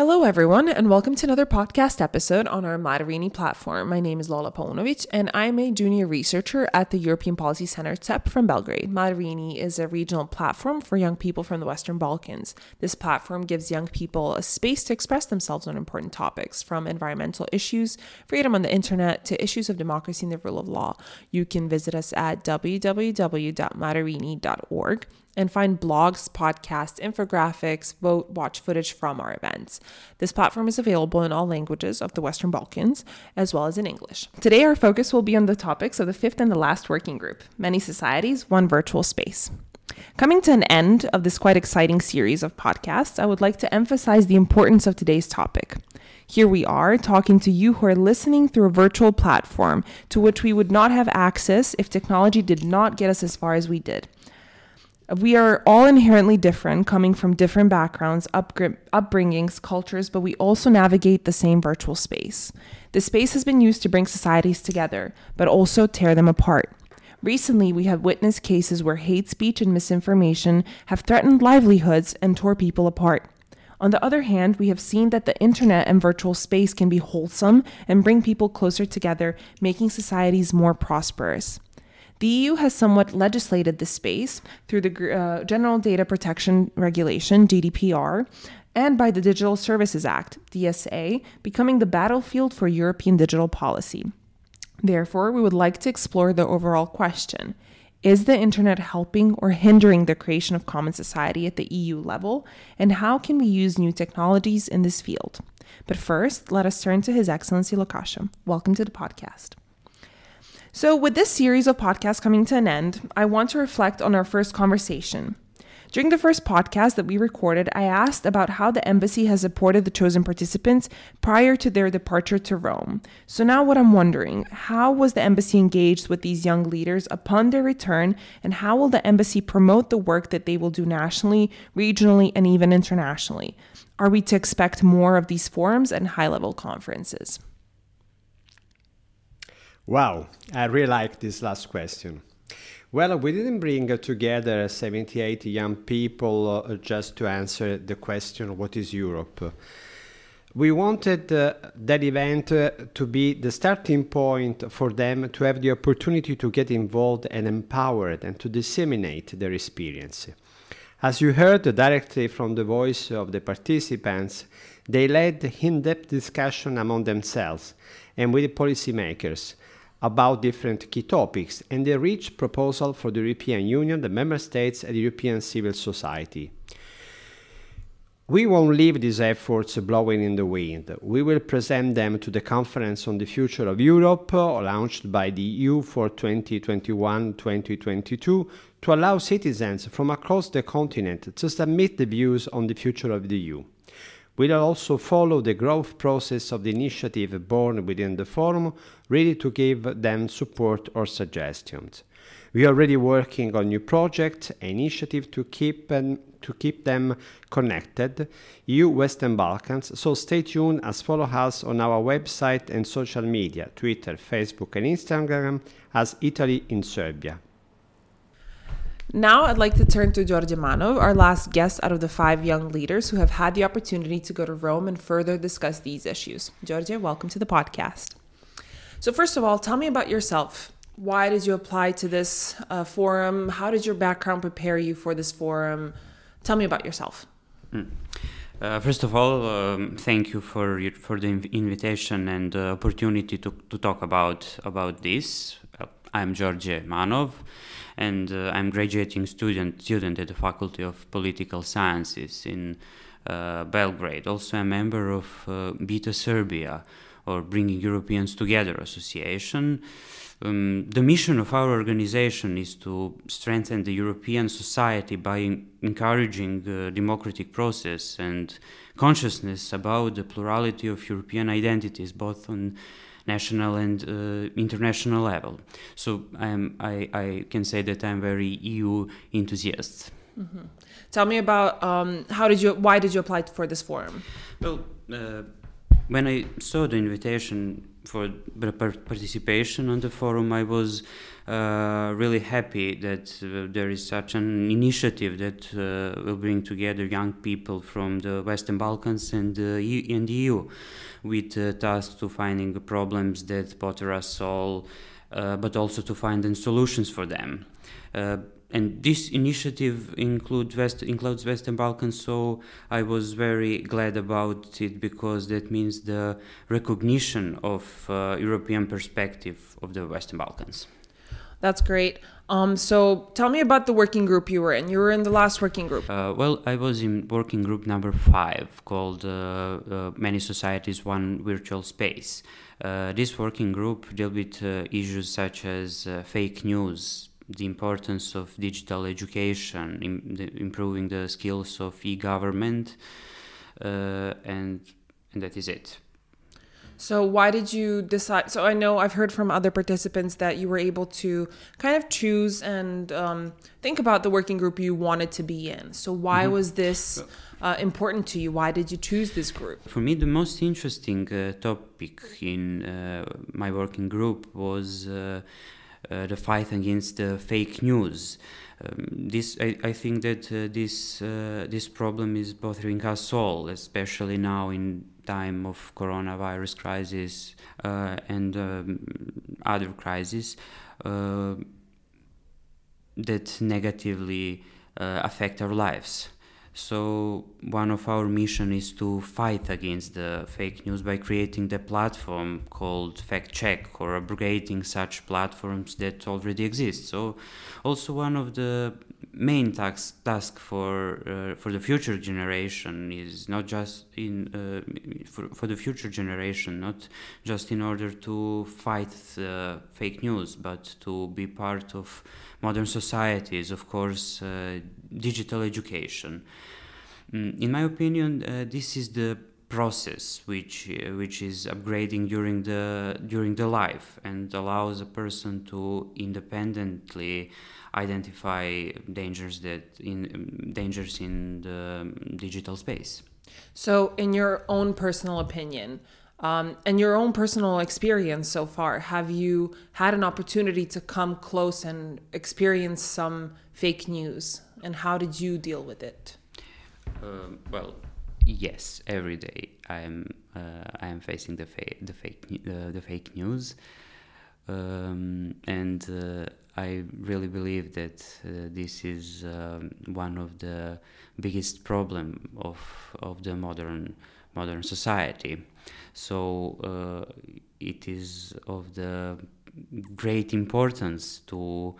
Hello, everyone, and welcome to another podcast episode on our Madarini platform. My name is Lola Paunovic, and I'm a junior researcher at the European Policy Center CEP from Belgrade. Madarini is a regional platform for young people from the Western Balkans. This platform gives young people a space to express themselves on important topics, from environmental issues, freedom on the internet, to issues of democracy and the rule of law. You can visit us at www.madarini.org and find blogs, podcasts, infographics, vote, watch footage from our events. This platform is available in all languages of the Western Balkans, as well as in English. Today, our focus will be on the topics of the fifth and the last working group Many Societies, One Virtual Space. Coming to an end of this quite exciting series of podcasts, I would like to emphasize the importance of today's topic. Here we are talking to you who are listening through a virtual platform to which we would not have access if technology did not get us as far as we did. We are all inherently different, coming from different backgrounds, upbringings, cultures, but we also navigate the same virtual space. The space has been used to bring societies together, but also tear them apart. Recently, we have witnessed cases where hate speech and misinformation have threatened livelihoods and tore people apart. On the other hand, we have seen that the internet and virtual space can be wholesome and bring people closer together, making societies more prosperous. The EU has somewhat legislated this space through the uh, General Data Protection Regulation, GDPR, and by the Digital Services Act, DSA, becoming the battlefield for European digital policy. Therefore, we would like to explore the overall question Is the internet helping or hindering the creation of common society at the EU level? And how can we use new technologies in this field? But first, let us turn to His Excellency Locascio. Welcome to the podcast. So, with this series of podcasts coming to an end, I want to reflect on our first conversation. During the first podcast that we recorded, I asked about how the embassy has supported the chosen participants prior to their departure to Rome. So now what I'm wondering, how was the embassy engaged with these young leaders upon their return and how will the embassy promote the work that they will do nationally, regionally, and even internationally? Are we to expect more of these forums and high-level conferences? Wow, I really like this last question. Well, we didn't bring together 78 young people uh, just to answer the question, what is Europe? We wanted uh, that event uh, to be the starting point for them to have the opportunity to get involved and empowered and to disseminate their experience. As you heard directly from the voice of the participants, they led in depth discussion among themselves and with policymakers about different key topics and a rich proposal for the European Union, the Member States, and the European civil society. We won't leave these efforts blowing in the wind. We will present them to the Conference on the Future of Europe, uh, launched by the EU for 2021 2022, to allow citizens from across the continent to submit the views on the future of the EU will also follow the growth process of the initiative born within the forum, ready to give them support or suggestions. We are already working on new projects and initiatives to keep um, to keep them connected, EU Western Balkans, so stay tuned as follow us on our website and social media, Twitter, Facebook and Instagram as Italy in Serbia. Now, I'd like to turn to George Manov, our last guest out of the five young leaders who have had the opportunity to go to Rome and further discuss these issues. George, welcome to the podcast. So, first of all, tell me about yourself. Why did you apply to this uh, forum? How did your background prepare you for this forum? Tell me about yourself. Mm. Uh, first of all, um, thank you for your, for the invitation and uh, opportunity to, to talk about about this. Uh, I'm George Manov and uh, I'm graduating student student at the Faculty of Political Sciences in uh, Belgrade. Also, a member of uh, BETA Serbia, or Bringing Europeans Together Association. Um, the mission of our organization is to strengthen the European society by encouraging the democratic process and consciousness about the plurality of European identities, both on national and uh, international level. So I'm, I, I can say that I'm very EU enthusiast. Mm-hmm. Tell me about um, how did you, why did you apply for this forum? Well, uh, when I saw the invitation for participation on the forum, I was uh, really happy that uh, there is such an initiative that uh, will bring together young people from the Western Balkans and, uh, and the EU with the task to finding the problems that bother us all, uh, but also to finding solutions for them. Uh, and this initiative include West, includes Western Balkans, so I was very glad about it because that means the recognition of uh, European perspective of the Western Balkans. That's great. Um, so tell me about the working group you were in. You were in the last working group. Uh, well, I was in working group number five called uh, uh Many Societies, One Virtual Space. Uh, this working group dealt with uh, issues such as fake news, the importance of digital education, in the, improving the skills of e-government, uh, and and that is it. So why did you decide? So I know I've heard from other participants that you were able to kind of choose and um, think about the working group you wanted to be in. So why mm-hmm. was this uh, important to you? Why did you choose this group? For me, the most interesting uh, topic in uh, my working group was uh, the fight against the fake news. Um, this I, I, think that uh, this uh, this problem is bothering us all, especially now in time of coronavirus crisis uh, and um, other crises uh, that negatively uh, affect our lives. So one of our mission is to fight against the fake news by creating the platform called Fact Check or abrogating such platforms that already exist. So also one of the main task task for uh, for the future generation is not just in uh, for, for the future generation not just in order to fight the fake news but to be part of modern societies of course uh, digital education mm, in my opinion uh, this is the process which uh, which is upgrading during the during the life and allows a person to independently identify dangers that in dangers in the digital space. So, in your own personal opinion, um, and your own personal experience so far, have you had an opportunity to come close and experience some fake news? And how did you deal with it? Uh, well, yes, every day I am uh, I am facing the, fa- the fake uh, the fake news, um, and uh, I really believe that uh, this is um, one of the biggest problem of of the modern modern society. So uh, it is of the great importance to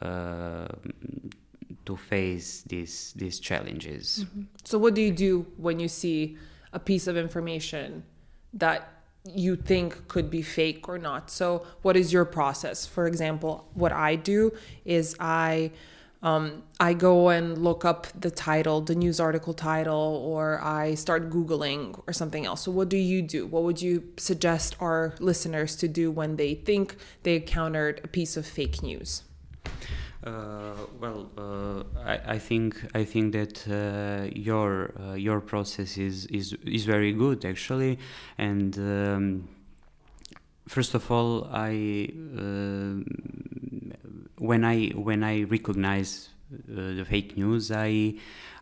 uh, to face these these challenges. Mm-hmm. So what do you do when you see a piece of information that you think could be fake or not. So, what is your process? For example, what I do is I um, I go and look up the title, the news article title, or I start Googling or something else. So, what do you do? What would you suggest our listeners to do when they think they encountered a piece of fake news? Uh, well, uh, I, I, think I think that uh, your your process is, is is very good actually, and um, first of all, I when I when I recognize uh, the fake news, I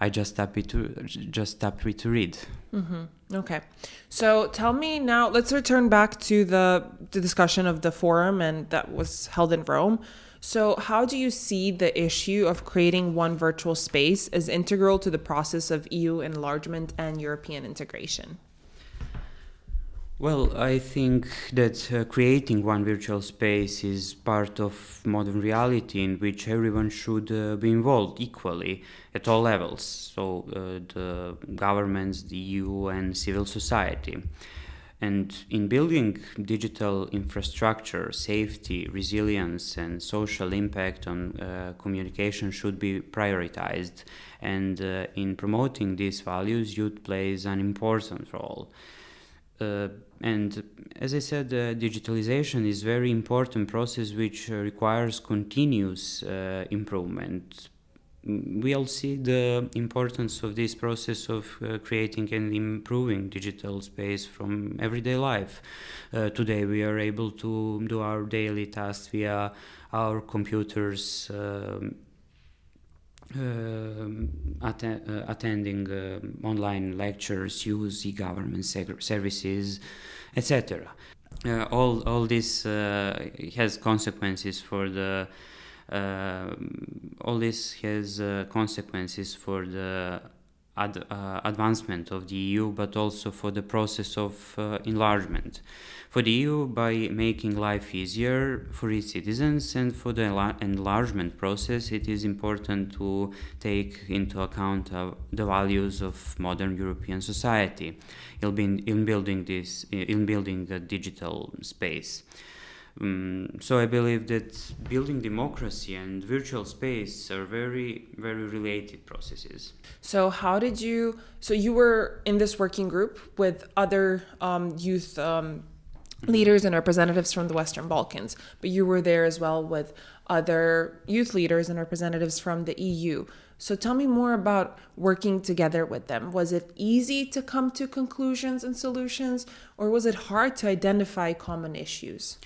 I just tap it to just it to read. Mm-hmm. Okay, so tell me now. Let's return back to the the discussion of the forum and that was held in Rome. So, how do you see the issue of creating one virtual space as integral to the process of EU enlargement and European integration? Well, I think that uh, creating one virtual space is part of modern reality in which everyone should uh, be involved equally at all levels. So, uh, the governments, the EU, and civil society. And in building digital infrastructure, safety, resilience, and social impact on uh, communication should be prioritized. And uh, in promoting these values, youth plays an important role. Uh, and as I said, uh, digitalization is a very important process which requires continuous uh, improvement we all see the importance of this process of uh, creating and improving digital space from everyday life. Uh, today, we are able to do our daily tasks via our computers. Um, uh, att- attending uh, online lectures, use e-government seg- services, etc. Uh, all all this uh, has consequences for the all this has uh, consequences for the ad, uh, advancement of the EU, but also for the process of uh, enlargement. For the EU, by making life easier for its citizens, and for the enla- enlargement process, it is important to take into account uh, the values of modern European society in building this, in building the digital space. Um, so I believe that building democracy and virtual space are very, very related processes. So how did you? So you were in this working group with other um, youth um, leaders and representatives from the Western Balkans, but you were there as well with other youth leaders and representatives from the EU. So tell me more about working together with them. Was it easy to come to conclusions and solutions, or was it hard to identify common issues?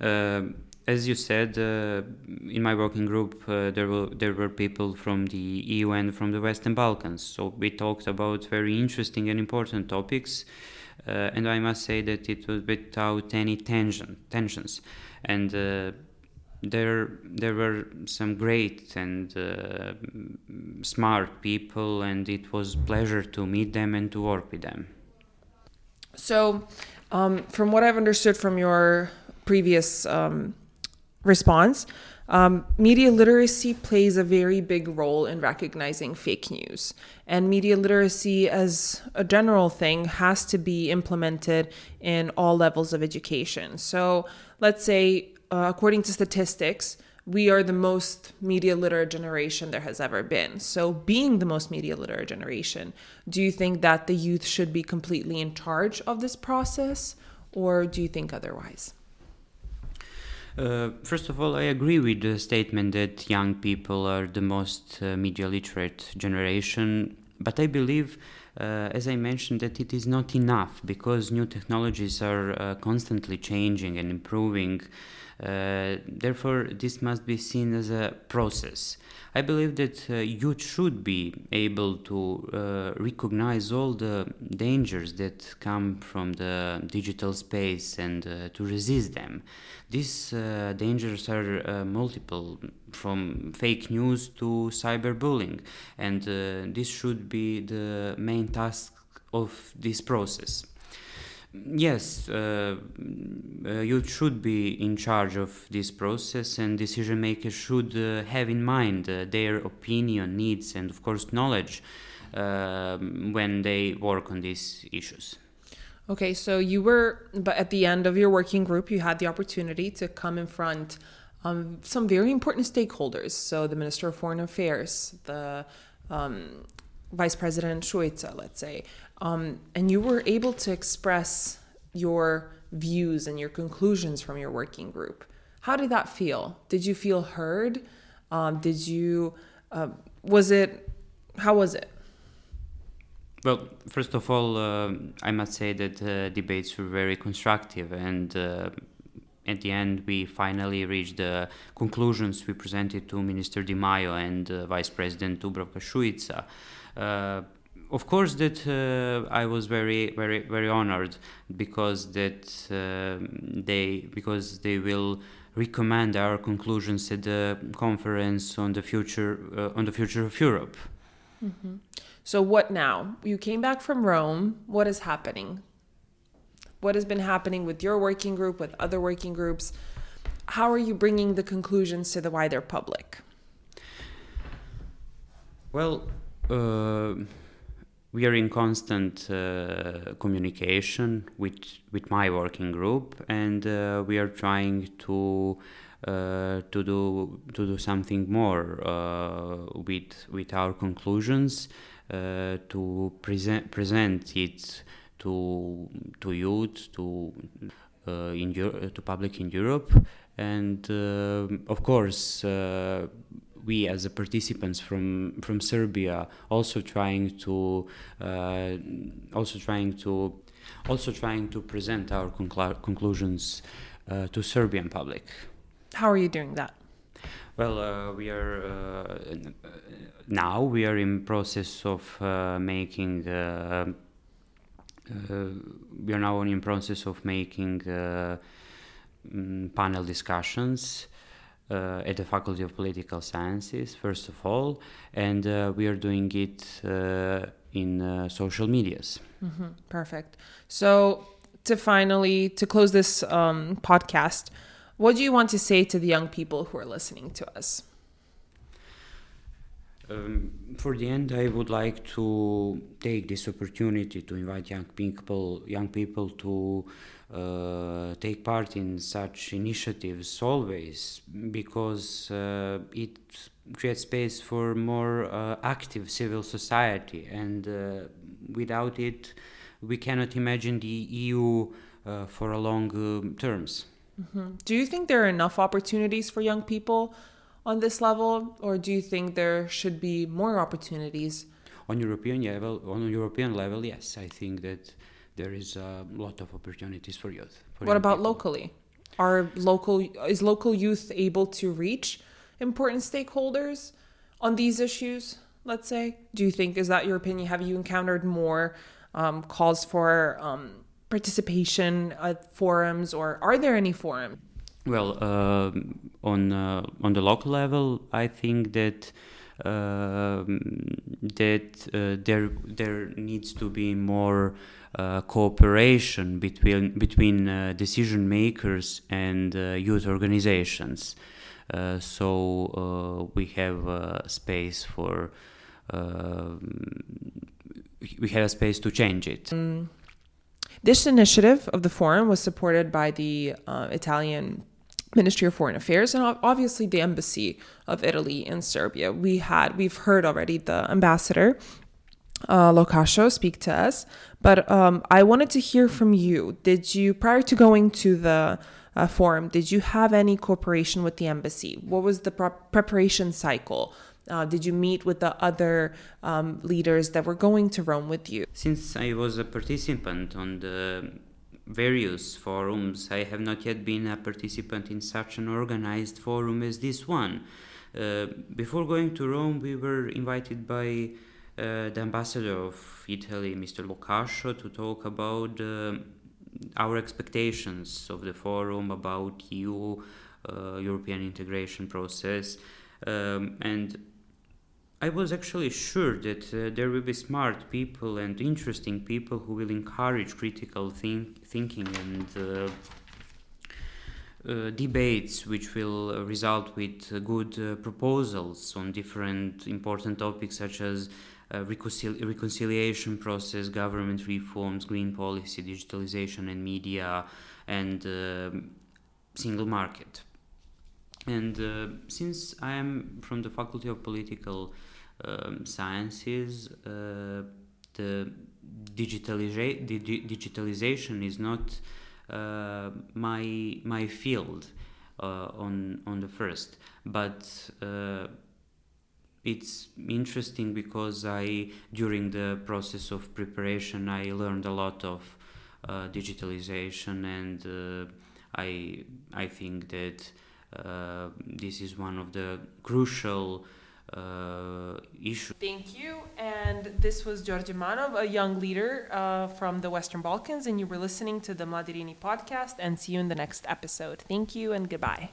Uh, as you said, uh, in my working group, uh, there were there were people from the EU and from the Western Balkans. So we talked about very interesting and important topics, uh, and I must say that it was without any tension tensions, and uh, there there were some great and uh, smart people, and it was pleasure to meet them and to work with them. So, um, from what I've understood from your previous um, response, um, media literacy plays a very big role in recognizing fake news. And media literacy, as a general thing, has to be implemented in all levels of education. So, let's say, uh, according to statistics, we are the most media literate generation there has ever been. So, being the most media literate generation, do you think that the youth should be completely in charge of this process, or do you think otherwise? Uh, first of all, I agree with the statement that young people are the most uh, media literate generation, but I believe, uh, as I mentioned, that it is not enough because new technologies are uh, constantly changing and improving. Uh, therefore, this must be seen as a process. I believe that uh, youth should be able to uh, recognize all the dangers that come from the digital space and uh, to resist them. These uh, dangers are multiple, from fake news to cyberbullying, and this should be the main task of this process. Yes, uh, uh, you should be in charge of this process, and decision makers should uh, have in mind uh, their opinion, needs, and of course, knowledge um, when they work on these issues. Okay, so you were, but at the end of your working group, you had the opportunity to come in front um, some very important stakeholders. So the Minister of Foreign Affairs, the um, Vice President Šuica, let's say, um, and you were able to express your views and your conclusions from your working group. How did that feel? Did you feel heard? Um, did you, uh, was it, how was it? Well, first of all, uh, I must say that uh, debates were very constructive, and uh, at the end, we finally reached the conclusions we presented to Minister Di Maio and uh, Vice President Dubravka Šuica. Uh, of course, that uh, I was very, very, very honored because that they because they will recommend our conclusions at the conference on the future on the future of Europe. Mm-hmm. So, what now? You came back from Rome. What is happening? What has been happening with your working group, with other working groups? How are you bringing the conclusions to the wider public? Well, uh, we are in constant uh, communication with with my working group, and uh, we are trying to uh, to do to do something more uh, with with our conclusions uh, to present present it to to youth to uh, in Euro- to public in Europe. And uh, of course we as the participants from from Serbia also trying to uh, also trying to also trying to present our conclu- conclusions uh, to Serbian public. How are you doing that? Well, uh, we are uh, now we are in process of uh, making. Uh, we are now in process of making mm, panel discussions uh, at the Faculty of Political Sciences, first of all, and uh, we are doing it uh, in social medias. Mm-hmm. Perfect. So, to finally to close this um, podcast, what do you want to say to the young people who are listening to us? Um, for the end, I would like to take this opportunity to invite young people, young people to uh, take part in such initiatives always, because uh, it creates space for more uh, active civil society, and uh, without it, we cannot imagine the EU uh, for a long uh, terms. Mm-hmm. Do you think there are enough opportunities for young people? On this level, or do you think there should be more opportunities? On European level, on a European level, yes, I think that there is a lot of opportunities for youth. For what about people. locally? Are local is local youth able to reach important stakeholders on these issues? Let's say, do you think is that your opinion? Have you encountered more um, calls for um, participation at forums, or are there any forums? Well, uh, on uh, on the local level, I think that uh, that uh, there there needs to be more uh, cooperation between between uh, decision makers and youth organizations. so we have space for we have a space to change it. Mm. This initiative of the forum was supported by the Italian Ministry of Foreign Affairs and obviously the embassy of Italy in Serbia. We had we've heard already the ambassador uh, Locascio speak to us, but um, I wanted to hear from you. Did you prior to going to the uh, forum, did you have any cooperation with the embassy? What was the pre- preparation cycle? Uh, did you meet with the other um, leaders that were going to Rome with you? Since I was a participant on the various forums. I have not yet been a participant in such an organized forum as this one. Uh, before going to Rome, we were invited by uh, the ambassador of Italy, Mr. Locascio, to talk about uh, our expectations of the forum, about EU, uh, European integration process, um, and I was actually sure that uh, there will be smart people and interesting people who will encourage critical think- thinking and uh, uh, debates which will result with uh, good uh, proposals on different important topics such as reconcil- reconciliation process, government reforms, green policy, digitalization and media, and single market. And since I am from the Faculty of Political um, Sciences, uh, the, digitaliza- the digitalization is not uh, my my field uh, on on the first, but uh, it's interesting because I during the process of preparation I learned a lot of uh, digitalization and I I think that this is one of the crucial issue. Thank you. And this was Georgi Manov, a young leader uh, from the Western Balkans, and you were listening to the Mladi Rini podcast. And see you in the next episode. Thank you and goodbye.